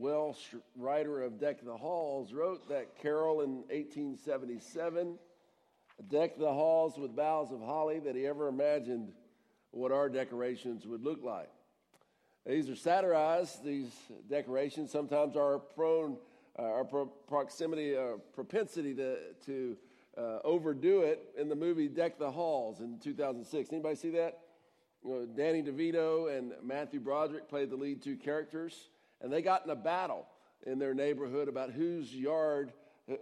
Welsh writer of Deck the Halls, wrote that carol in 1877. Deck the halls with boughs of holly that he ever imagined what our decorations would look like. These are satirized, these decorations. Sometimes are prone, uh, our pro- proximity, or uh, propensity to, to uh, overdo it in the movie Deck the Halls in 2006. Anybody see that? You know, Danny DeVito and Matthew Broderick played the lead two characters, and they got in a battle in their neighborhood about whose yard,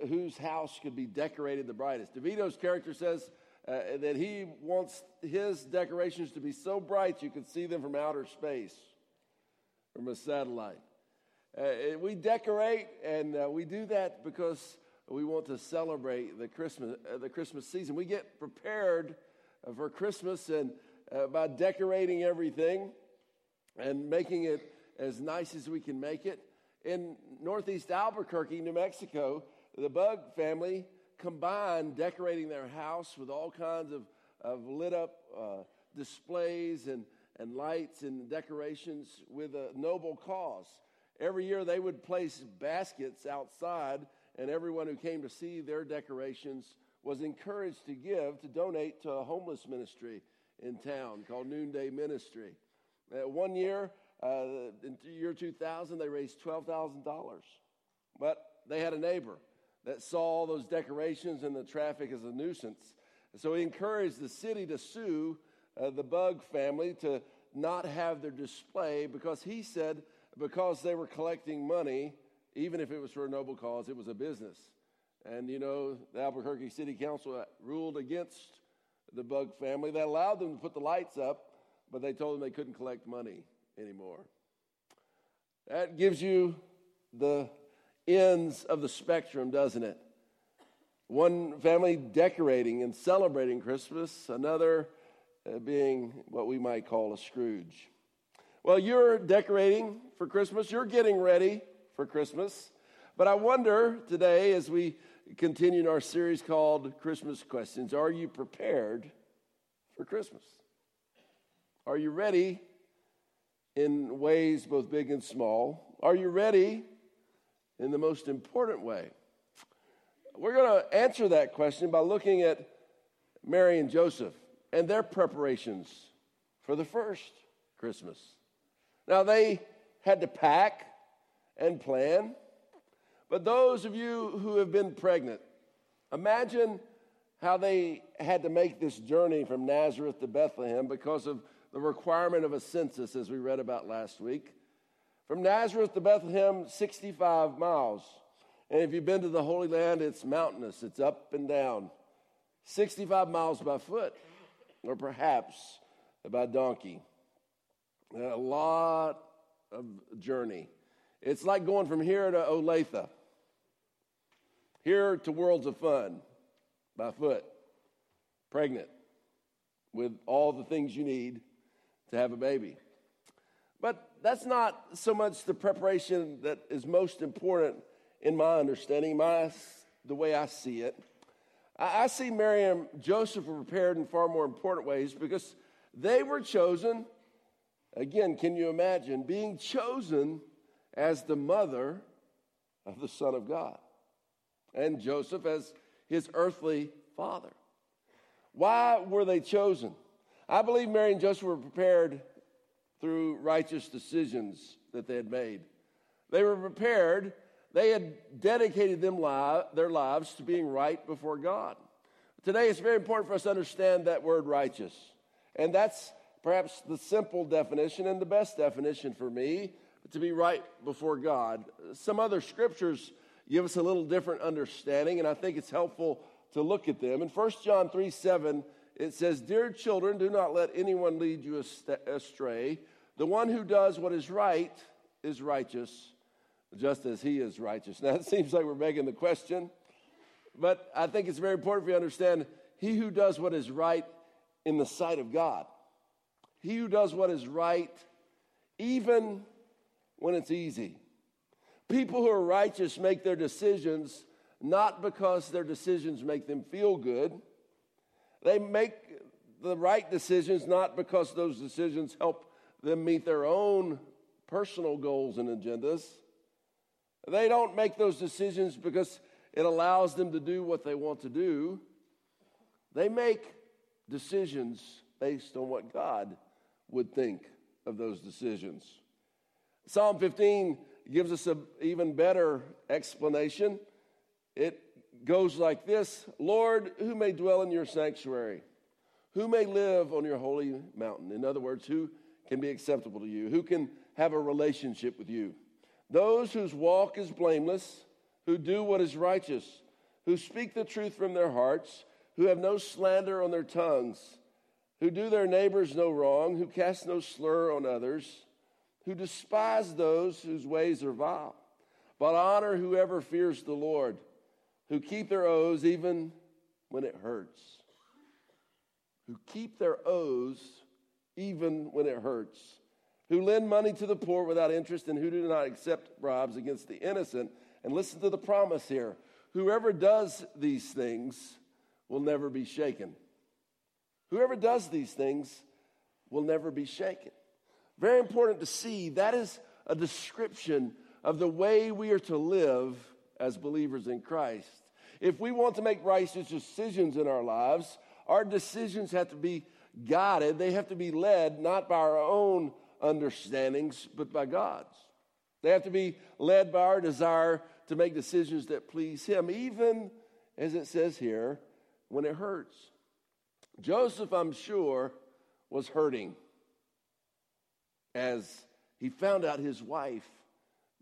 whose house could be decorated the brightest. DeVito's character says uh, that he wants his decorations to be so bright you could see them from outer space, from a satellite. Uh, we decorate, and uh, we do that because we want to celebrate the Christmas, uh, the Christmas season. We get prepared uh, for Christmas and uh, by decorating everything and making it as nice as we can make it. In northeast Albuquerque, New Mexico, the Bugg family combined decorating their house with all kinds of, of lit up uh, displays and, and lights and decorations with a noble cause. Every year they would place baskets outside and everyone who came to see their decorations was encouraged to give, to donate to a homeless ministry in town called Noonday Ministry. Uh, one year, uh, in the year 2000, they raised $12,000. But they had a neighbor that saw all those decorations and the traffic as a nuisance. So he encouraged the city to sue uh, the Bugg family to not have their display because he said because they were collecting money even if it was for a noble cause, it was a business. And you know, the Albuquerque City Council ruled against the Bugg family. They allowed them to put the lights up, but they told them they couldn't collect money anymore. That gives you the ends of the spectrum, doesn't it? One family decorating and celebrating Christmas, another uh, being what we might call a Scrooge. Well, you're decorating for Christmas, you're getting ready for Christmas. But I wonder today, as we continue in our series called Christmas Questions, are you prepared for Christmas? Are you ready in ways both big and small? Are you ready in the most important way? We're going to answer that question by looking at Mary and Joseph and their preparations for the first Christmas. Now, they had to pack, and plan. But those of you who have been pregnant, imagine how they had to make this journey from Nazareth to Bethlehem because of the requirement of a census, as we read about last week. From Nazareth to Bethlehem, 65 miles. And if you've been to the Holy Land, it's mountainous, it's up and down. 65 miles by foot, or perhaps by donkey. A lot of journey. It's like going from here to Olathe, here to Worlds of Fun by foot, pregnant with all the things you need to have a baby. But that's not so much the preparation that is most important in my understanding, my, the way I see it. I, I see Mary and Joseph were prepared in far more important ways because they were chosen. Again, can you imagine being chosen as the mother of the Son of God, and Joseph as his earthly father. Why were they chosen? I believe Mary and Joseph were prepared through righteous decisions that they had made. They were prepared, they had dedicated them li- their lives to being right before God. Today, it's very important for us to understand that word righteous. And that's perhaps the simple definition and the best definition for me to be right before God. Some other scriptures give us a little different understanding, and I think it's helpful to look at them. In 1 John 3 7, it says, Dear children, do not let anyone lead you astray. The one who does what is right is righteous, just as he is righteous. Now, it seems like we're begging the question, but I think it's very important for you to understand he who does what is right in the sight of God, he who does what is right, even when it's easy. People who are righteous make their decisions not because their decisions make them feel good. They make the right decisions not because those decisions help them meet their own personal goals and agendas. They don't make those decisions because it allows them to do what they want to do. They make decisions based on what God would think of those decisions. Psalm 15 gives us an even better explanation. It goes like this Lord, who may dwell in your sanctuary? Who may live on your holy mountain? In other words, who can be acceptable to you? Who can have a relationship with you? Those whose walk is blameless, who do what is righteous, who speak the truth from their hearts, who have no slander on their tongues, who do their neighbors no wrong, who cast no slur on others, who despise those whose ways are vile, but honor whoever fears the Lord, who keep their oaths even when it hurts, who keep their oaths even when it hurts, who lend money to the poor without interest, and who do not accept bribes against the innocent. And listen to the promise here whoever does these things will never be shaken. Whoever does these things will never be shaken. Very important to see that is a description of the way we are to live as believers in Christ. If we want to make righteous decisions in our lives, our decisions have to be guided, they have to be led not by our own understandings, but by God's. They have to be led by our desire to make decisions that please Him, even as it says here, when it hurts. Joseph, I'm sure, was hurting as he found out his wife,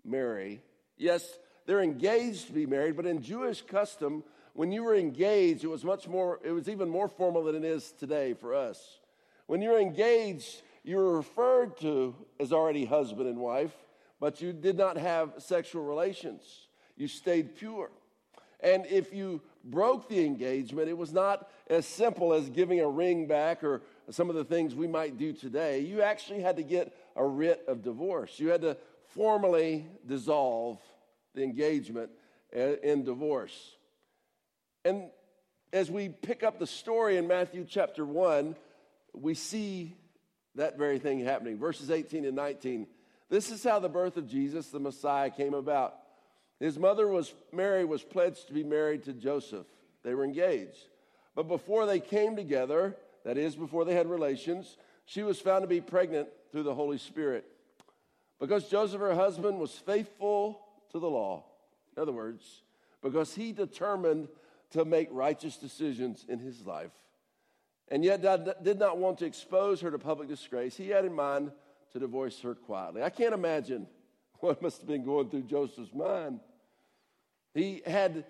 Mary, yes, they're engaged to be married, but in Jewish custom, when you were engaged, it was much more, it was even more formal than it is today for us. When you were engaged, you were referred to as already husband and wife, but you did not have sexual relations. You stayed pure. And if you broke the engagement, it was not as simple as giving a ring back or some of the things we might do today. You actually had to get a writ of divorce. You had to formally dissolve the engagement uh, in divorce. And as we pick up the story in Matthew chapter 1, we see that very thing happening. Verses 18 and 19. This is how the birth of Jesus, the Messiah, came about. His mother was Mary was pledged to be married to Joseph. They were engaged. But before they came together, that is, before they had relations, she was found to be pregnant through the Holy Spirit. Because Joseph, her husband, was faithful to the law. In other words, because he determined to make righteous decisions in his life and yet did not want to expose her to public disgrace, he had in mind to divorce her quietly. I can't imagine what must have been going through Joseph's mind. He had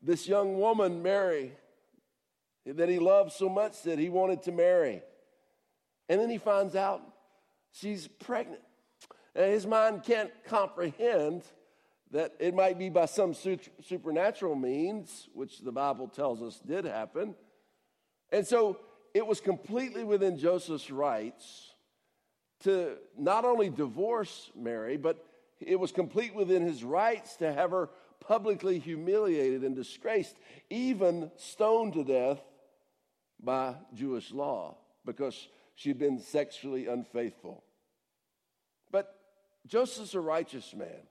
this young woman, Mary, that he loved so much that he wanted to marry. And then he finds out she's pregnant. And his mind can't comprehend that it might be by some supernatural means, which the Bible tells us did happen. And so it was completely within Joseph's rights to not only divorce Mary, but it was complete within his rights to have her publicly humiliated and disgraced, even stoned to death by Jewish law because she'd been sexually unfaithful. But Joseph's a righteous man.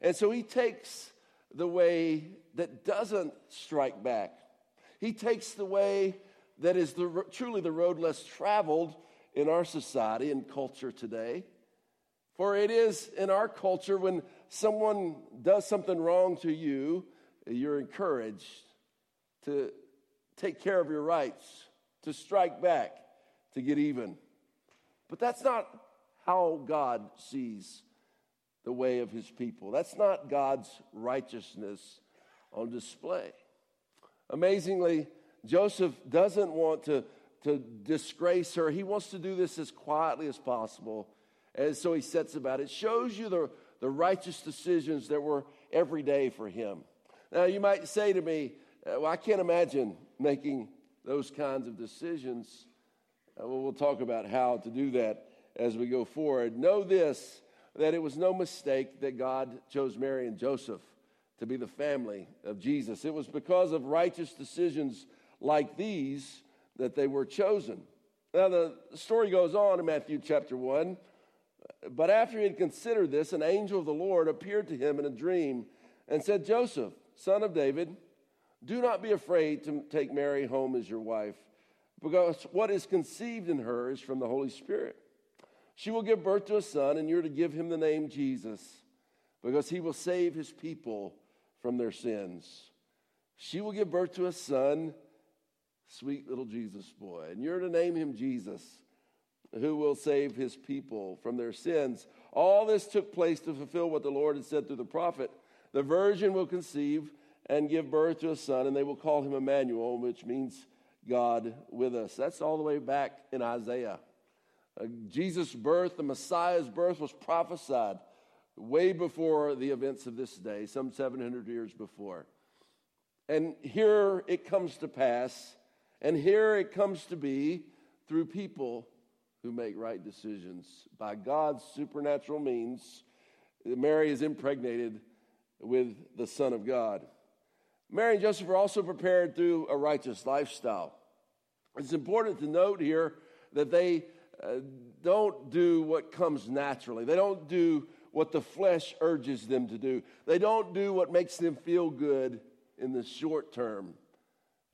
And so he takes the way that doesn't strike back. He takes the way that is the, truly the road less traveled in our society and culture today. For it is in our culture when someone does something wrong to you, you're encouraged to take care of your rights, to strike back, to get even. But that's not how God sees the way of his people. That's not God's righteousness on display. Amazingly, Joseph doesn't want to, to disgrace her. He wants to do this as quietly as possible. And so he sets about it. shows you the, the righteous decisions that were every day for him. Now, you might say to me, uh, well, I can't imagine making those kinds of decisions. Uh, well, we'll talk about how to do that as we go forward. Know this that it was no mistake that God chose Mary and Joseph to be the family of Jesus. It was because of righteous decisions like these that they were chosen. Now, the story goes on in Matthew chapter 1. But after he had considered this, an angel of the Lord appeared to him in a dream and said, Joseph, son of David, do not be afraid to take Mary home as your wife, because what is conceived in her is from the Holy Spirit. She will give birth to a son, and you're to give him the name Jesus, because he will save his people from their sins. She will give birth to a son, sweet little Jesus boy, and you're to name him Jesus who will save his people from their sins. All this took place to fulfill what the Lord had said through the prophet. The virgin will conceive and give birth to a son, and they will call him Emmanuel, which means God with us. That's all the way back in Isaiah. Uh, Jesus' birth, the Messiah's birth, was prophesied way before the events of this day, some 700 years before. And here it comes to pass, and here it comes to be through people who make right decisions. By God's supernatural means, Mary is impregnated with the Son of God. Mary and Joseph are also prepared through a righteous lifestyle. It's important to note here that they don't do what comes naturally. They don't do what the flesh urges them to do. They don't do what makes them feel good in the short term.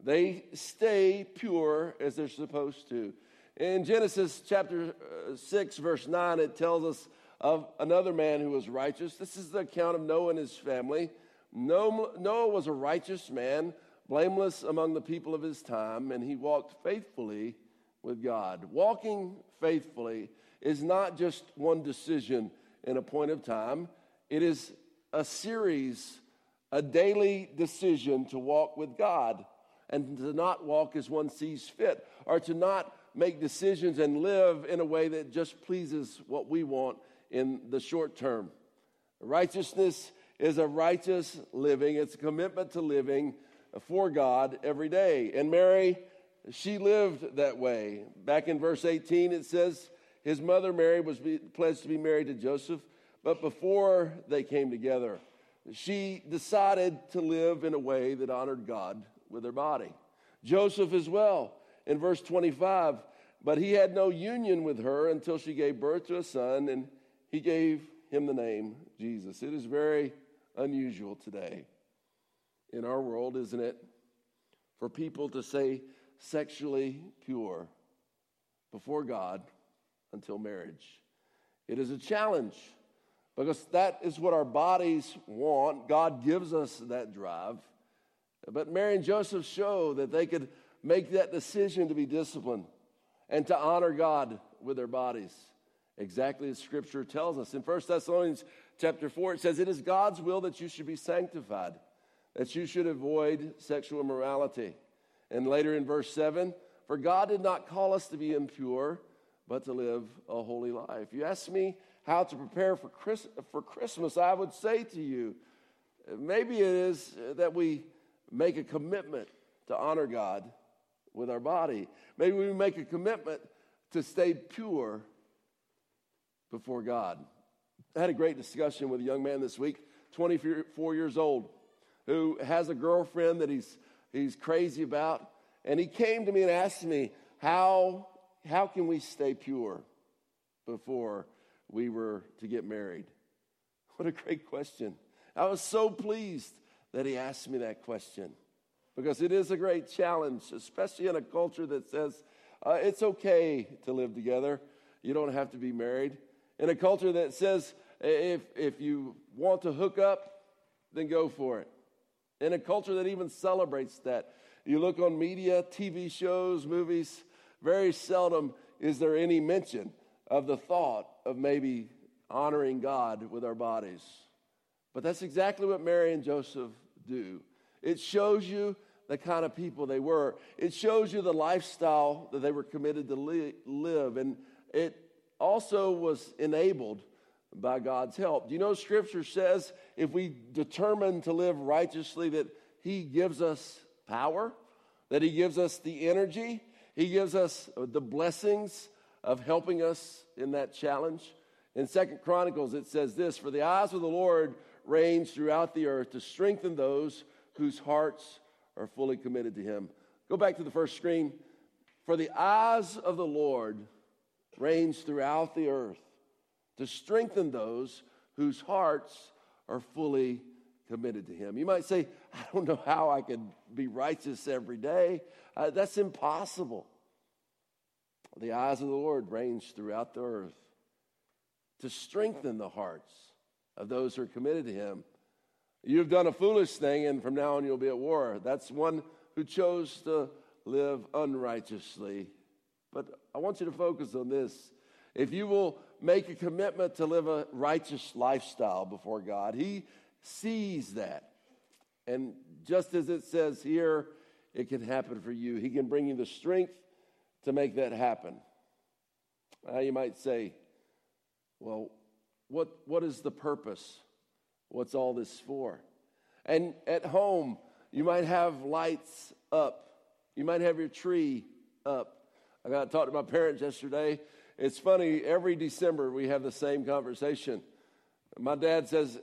They stay pure as they're supposed to. In Genesis chapter uh, 6, verse 9, it tells us of another man who was righteous. This is the account of Noah and his family. Noah was a righteous man, blameless among the people of his time, and he walked faithfully with God. Walking faithfully is not just one decision in a point of time, it is a series, a daily decision to walk with God and to not walk as one sees fit, or to not make decisions and live in a way that just pleases what we want in the short term. Righteousness is a righteous living, it's a commitment to living for God every day. And Mary, she lived that way. Back in verse 18, it says, His mother Mary was pledged to be married to Joseph, but before they came together, she decided to live in a way that honored God with her body. Joseph as well in verse 25. But he had no union with her until she gave birth to a son, and he gave him the name Jesus. It is very unusual today in our world, isn't it, for people to say sexually pure before God until marriage. It is a challenge because that is what our bodies want. God gives us that drive. But Mary and Joseph show that they could make that decision to be disciplined and to honor God with their bodies. Exactly as scripture tells us. In 1 Thessalonians chapter 4, it says, It is God's will that you should be sanctified, that you should avoid sexual immorality. And later in verse 7, For God did not call us to be impure, but to live a holy life. You ask me how to prepare for, Chris, for Christmas, I would say to you, maybe it is that we make a commitment to honor God with our body. Maybe we make a commitment to stay pure before God. I had a great discussion with a young man this week, 24 years old, who has a girlfriend that he's, he's crazy about. And he came to me and asked me, how, how can we stay pure before we were to get married? What a great question. I was so pleased that he asked me that question because it is a great challenge, especially in a culture that says uh, it's okay to live together. You don't have to be married. In a culture that says if, if you want to hook up, then go for it. In a culture that even celebrates that. You look on media, TV shows, movies, very seldom is there any mention of the thought of maybe honoring God with our bodies. But that's exactly what Mary and Joseph do. It shows you the kind of people they were. It shows you the lifestyle that they were committed to li- live. And it also was enabled by God's help. Do you know Scripture says if we determine to live righteously, that He gives us power, that He gives us the energy, He gives us the blessings of helping us in that challenge? In Second Chronicles, it says this For the eyes of the Lord range throughout the earth to strengthen those whose hearts are fully committed to Him. Go back to the first screen. For the eyes of the Lord range throughout the earth to strengthen those whose hearts are fully committed to Him. You might say, I don't know how I could be righteous every day. Uh, that's impossible. The eyes of the Lord range throughout the earth to strengthen the hearts of those who are committed to Him. You've done a foolish thing, and from now on you'll be at war. That's one who chose to live unrighteously. But I want you to focus on this. If you will make a commitment to live a righteous lifestyle before God, He sees that. And just as it says here, it can happen for you. He can bring you the strength to make that happen. Now, you might say, well, what, what is the purpose? What's all this for? And at home, you might have lights up. You might have your tree up. I got to talk to my parents yesterday. It's funny, every December we have the same conversation. My dad says,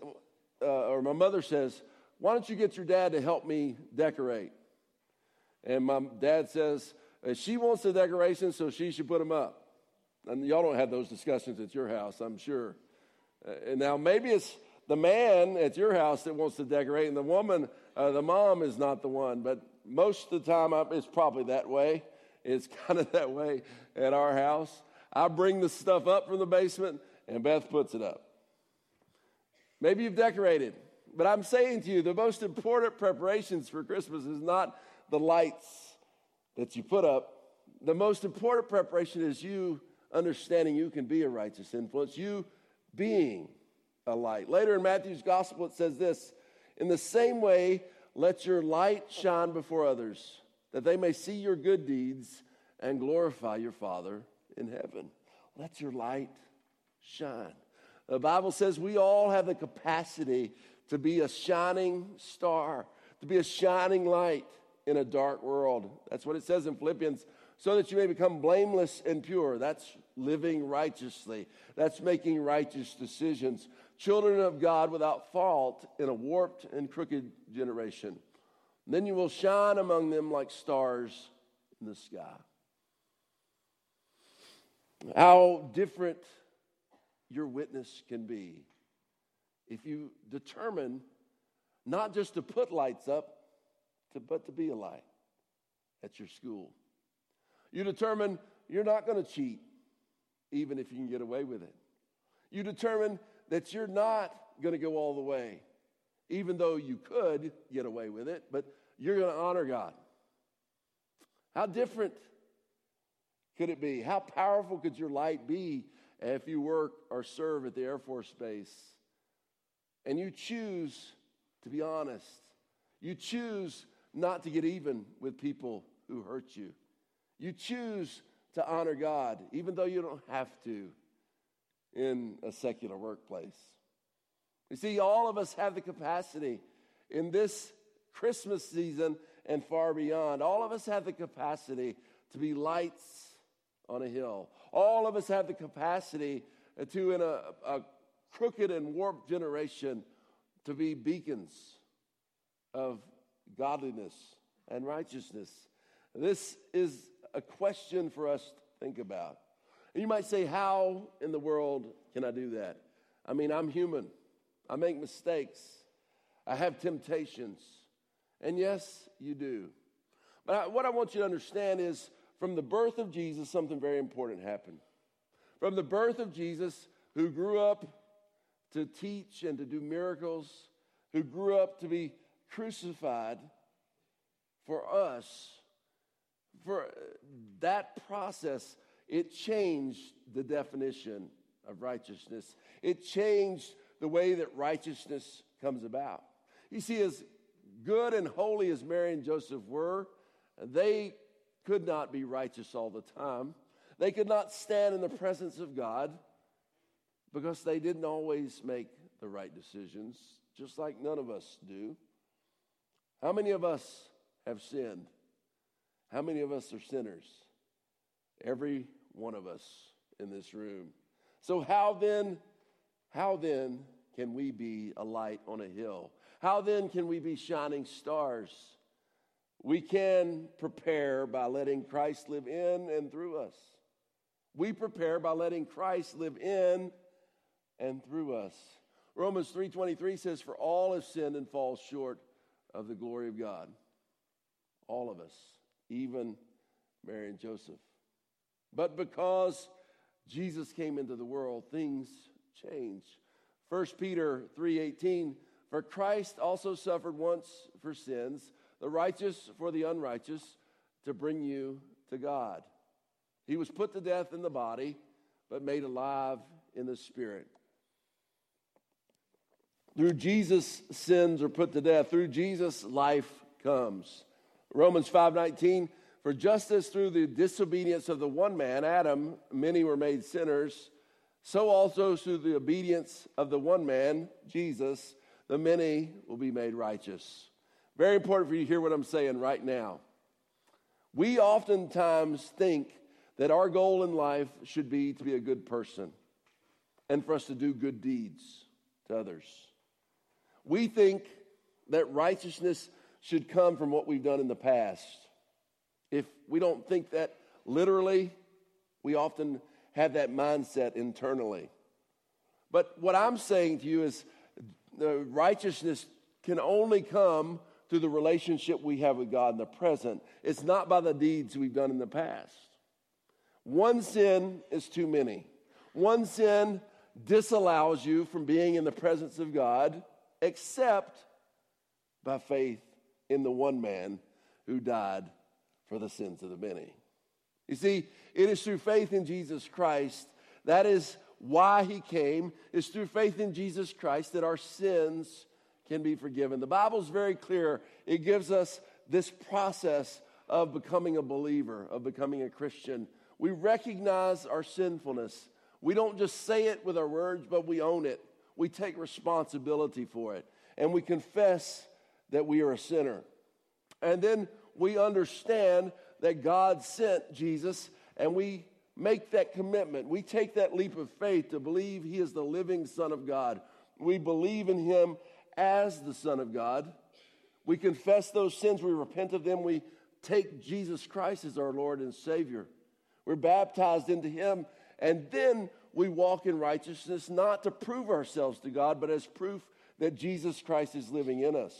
uh, or my mother says, Why don't you get your dad to help me decorate? And my dad says, uh, She wants the decorations, so she should put them up. And y'all don't have those discussions at your house, I'm sure. Uh, and now maybe it's the man at your house that wants to decorate, and the woman, uh, the mom, is not the one. But most of the time, it's probably that way. It's kind of that way at our house. I bring the stuff up from the basement, and Beth puts it up. Maybe you've decorated, but I'm saying to you, the most important preparations for Christmas is not the lights that you put up. The most important preparation is you understanding you can be a righteous influence, you being a light. Later in Matthew's gospel, it says this In the same way, let your light shine before others, that they may see your good deeds and glorify your Father in heaven. Let your light shine. The Bible says we all have the capacity to be a shining star, to be a shining light in a dark world. That's what it says in Philippians, so that you may become blameless and pure. That's living righteously, that's making righteous decisions. Children of God without fault in a warped and crooked generation. then you will shine among them like stars in the sky. How different your witness can be if you determine not just to put lights up, to, but to be a light at your school. You determine you're not going to cheat, even if you can get away with it. You determine that you're not going to go all the way, even though you could get away with it, but you're going to honor God. How different could it be? How powerful could your light be if you work or serve at the Air Force Base and you choose to be honest? You choose not to get even with people who hurt you. You choose to honor God, even though you don't have to in a secular workplace. You see, all of us have the capacity in this Christmas season and far beyond. All of us have the capacity to be lights on a hill. All of us have the capacity to, in a, a crooked and warped generation, to be beacons of godliness and righteousness. This is a question for us to think about. And you might say, How in the world can I do that? I mean, I'm human, I make mistakes, I have temptations. And yes, you do. But what I want you to understand is from the birth of Jesus, something very important happened. From the birth of Jesus, who grew up to teach and to do miracles, who grew up to be crucified for us, for that process, it changed the definition of righteousness. It changed the way that righteousness comes about. You see, as good and holy as Mary and Joseph were, they could not be righteous all the time. They could not stand in the presence of God because they didn't always make the right decisions, just like none of us do. How many of us have sinned? How many of us are sinners? Every one of us in this room. So, how then, how then can we be a light on a hill? How then can we be shining stars? We can prepare by letting Christ live in and through us. We prepare by letting Christ live in and through us. Romans 3:23 says for all have sinned and fall short of the glory of God. All of us, even Mary and Joseph. But because Jesus came into the world, things changed. 1 Peter 3:18 For Christ also suffered once for sins, the righteous for the unrighteous, to bring you to God. He was put to death in the body, but made alive in the spirit. Through Jesus, sins are put to death. Through Jesus, life comes. Romans 5:19 For just as through the disobedience of the one man, Adam, many were made sinners, so also through the obedience of the one man, Jesus, the many will be made righteous. Very important for you to hear what I'm saying right now. We oftentimes think that our goal in life should be to be a good person and for us to do good deeds to others. We think that righteousness should come from what we've done in the past. If we don't think that literally, we often have that mindset internally. But what I'm saying to you is the righteousness can only come through the relationship we have with God in the present. It's not by the deeds we've done in the past. One sin is too many. One sin disallows you from being in the presence of God except by faith in the one man who died for the sins of the many. You see, it is through faith in Jesus Christ. That is why he came. It's through faith in Jesus Christ that our sins can be forgiven. The Bible is very clear. It gives us this process of becoming a believer, of becoming a Christian. We recognize our sinfulness. We don't just say it with our words, but we own it. We take responsibility for it. And we confess that we are a sinner. And then we understand that God sent Jesus, and we make that commitment. We take that leap of faith to believe He is the living Son of God. We believe in Him as the Son of God. We confess those sins, we repent of them, we take Jesus Christ as our Lord and Savior. We're baptized into Him, and then we walk in righteousness, not to prove ourselves to God, but as proof that Jesus Christ is living in us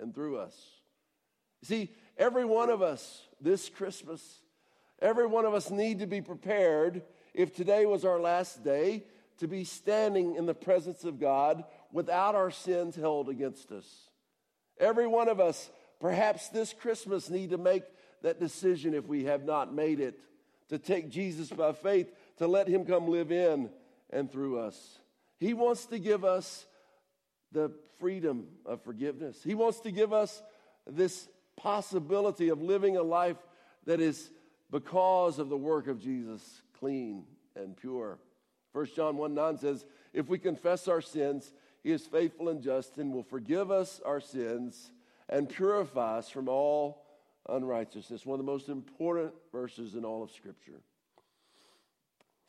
and through us. See, every one of us this Christmas, every one of us need to be prepared if today was our last day to be standing in the presence of God without our sins held against us. Every one of us, perhaps this Christmas, need to make that decision if we have not made it to take Jesus by faith, to let him come live in and through us. He wants to give us the freedom of forgiveness. He wants to give us this possibility of living a life that is because of the work of Jesus clean and pure. 1 John 1 9 says, If we confess our sins, he is faithful and just and will forgive us our sins and purify us from all unrighteousness. One of the most important verses in all of Scripture.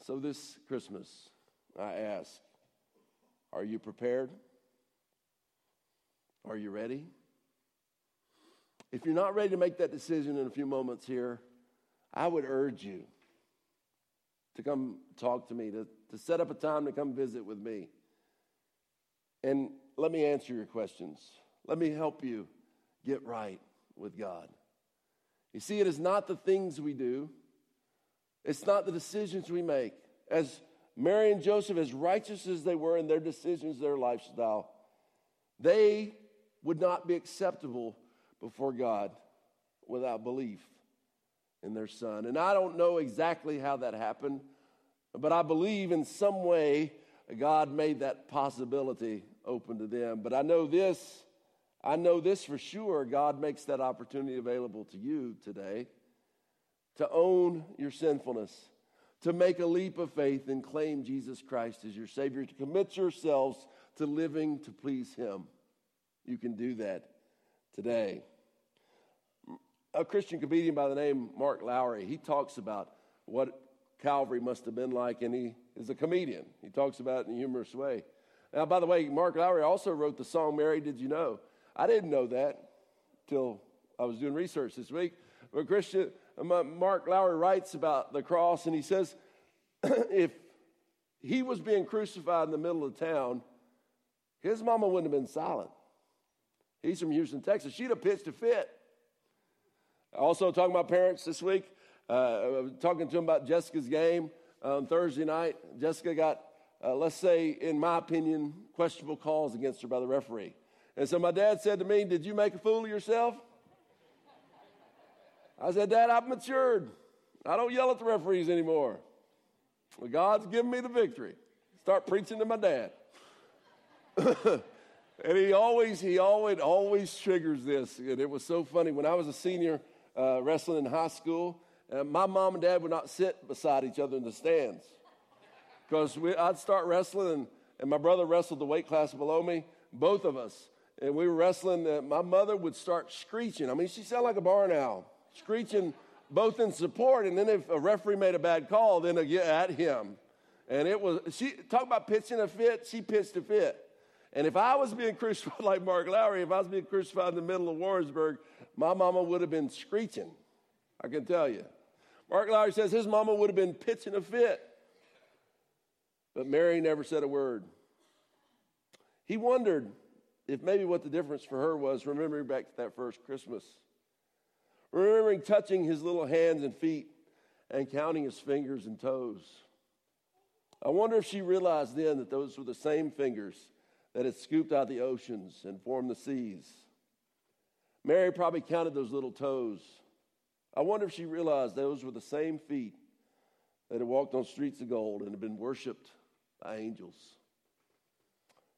So, this Christmas, I ask, are you prepared? Are you ready? If you're not ready to make that decision in a few moments here, I would urge you to come talk to me, to, to set up a time to come visit with me. And let me answer your questions. Let me help you get right with God. You see, it is not the things we do, it's not the decisions we make. As Mary and Joseph, as righteous as they were in their decisions, their lifestyle, they would not be acceptable before God without belief in their son. And I don't know exactly how that happened, but I believe in some way God made that possibility open to them. But I know this, I know this for sure God makes that opportunity available to you today to own your sinfulness, to make a leap of faith and claim Jesus Christ as your Savior, to commit yourselves to living to please Him. You can do that today. A Christian comedian by the name Mark Lowry, he talks about what Calvary must have been like, and he is a comedian. He talks about it in a humorous way. Now, by the way, Mark Lowry also wrote the song Mary Did You Know? I didn't know that till I was doing research this week. But Christian, Mark Lowry writes about the cross, and he says, if he was being crucified in the middle of town, his mama wouldn't have been silent. He's from Houston, Texas. She'd have pitched a fit. Also, talking about parents this week, uh, talking to him about Jessica's game on Thursday night. Jessica got, uh, let's say, in my opinion, questionable calls against her by the referee. And so my dad said to me, Did you make a fool of yourself? I said, Dad, I've matured. I don't yell at the referees anymore. Well, God's given me the victory. Start preaching to my dad. and he always, he always, always triggers this. And it was so funny. When I was a senior uh, wrestling in high school, uh, my mom and dad would not sit beside each other in the stands. Because I'd start wrestling, and, and my brother wrestled the weight class below me, both of us. And we were wrestling. Uh, my mother would start screeching. I mean, she sounded like a barn owl, screeching both in support, and then if a referee made a bad call, then at him. And it was, she, talk about pitching a fit, she pitched a fit. And if I was being crucified like Mark Lowry, if I was being crucified in the middle of Warrensburg, my mama would have been screeching. I can tell you. Mark Lowry says his mama would have been pitching a fit. But Mary never said a word. He wondered if maybe what the difference for her was remembering back to that first Christmas remembering touching his little hands and feet and counting his fingers and toes. I wonder if she realized then that those were the same fingers that had scooped out the oceans and formed the seas. Mary probably counted those little toes. I wonder if she realized those were the same feet that had walked on streets of gold and had been worshiped by angels.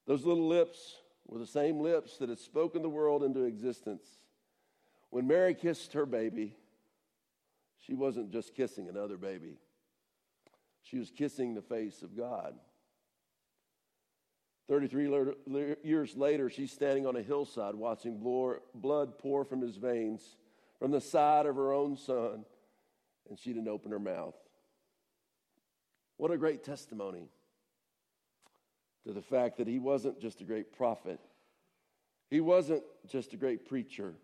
Those little lips were the same lips that had spoken the world into existence. When Mary kissed her baby, she wasn't just kissing another baby, she was kissing the face of God. 33 years later, she's standing on a hillside watching blood pour from his veins from the side of her own son, and she didn't open her mouth. What a great testimony to the fact that he wasn't just a great prophet, he wasn't just a great preacher.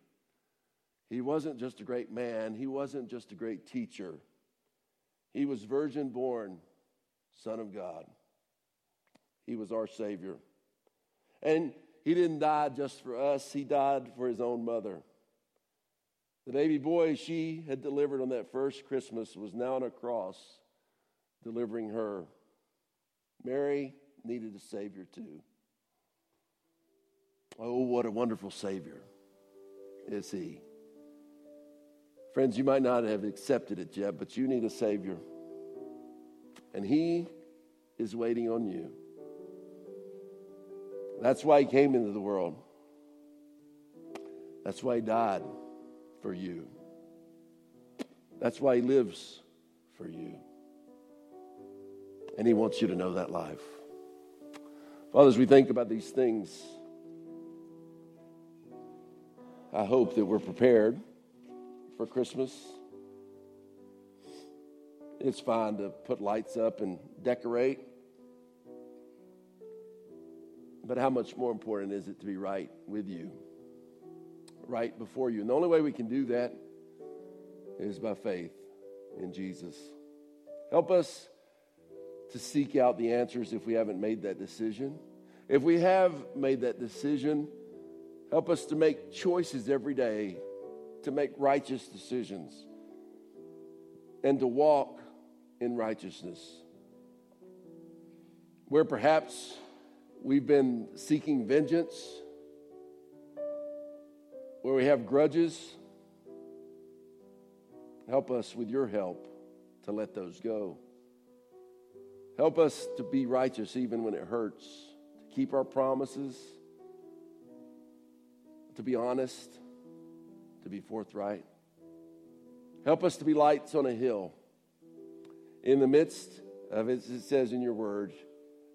He wasn't just a great man, he wasn't just a great teacher. He was virgin born, Son of God. He was our Savior. And he didn't die just for us, he died for his own mother. The baby boy she had delivered on that first Christmas was now on a cross, delivering her. Mary needed a Savior too. Oh, what a wonderful Savior is He. Friends, you might not have accepted it yet, but you need a Savior. And He is waiting on you. That's why He came into the world. That's why He died for you. That's why He lives for you. And He wants you to know that life. Father, as we think about these things, I hope that we're prepared for Christmas. It's fine to put lights up and decorate. But how much more important is it to be right with you? Right before you. And the only way we can do that is by faith in Jesus. Help us to seek out the answers if we haven't made that decision. If we have made that decision, help us to make choices every day to make righteous decisions and to walk in righteousness. Where perhaps we've been seeking vengeance, where we have grudges, help us with your help to let those go. Help us to be righteous even when it hurts, to keep our promises, to be honest to be forthright. Help us to be lights on a hill. In the midst of, as it says in your word,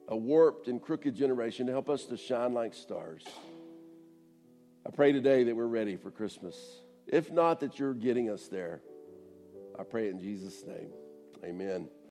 a warped and crooked generation, help us to shine like stars. I pray today that we're ready for Christmas. If not, that you're getting us there. I pray in Jesus' name. Amen.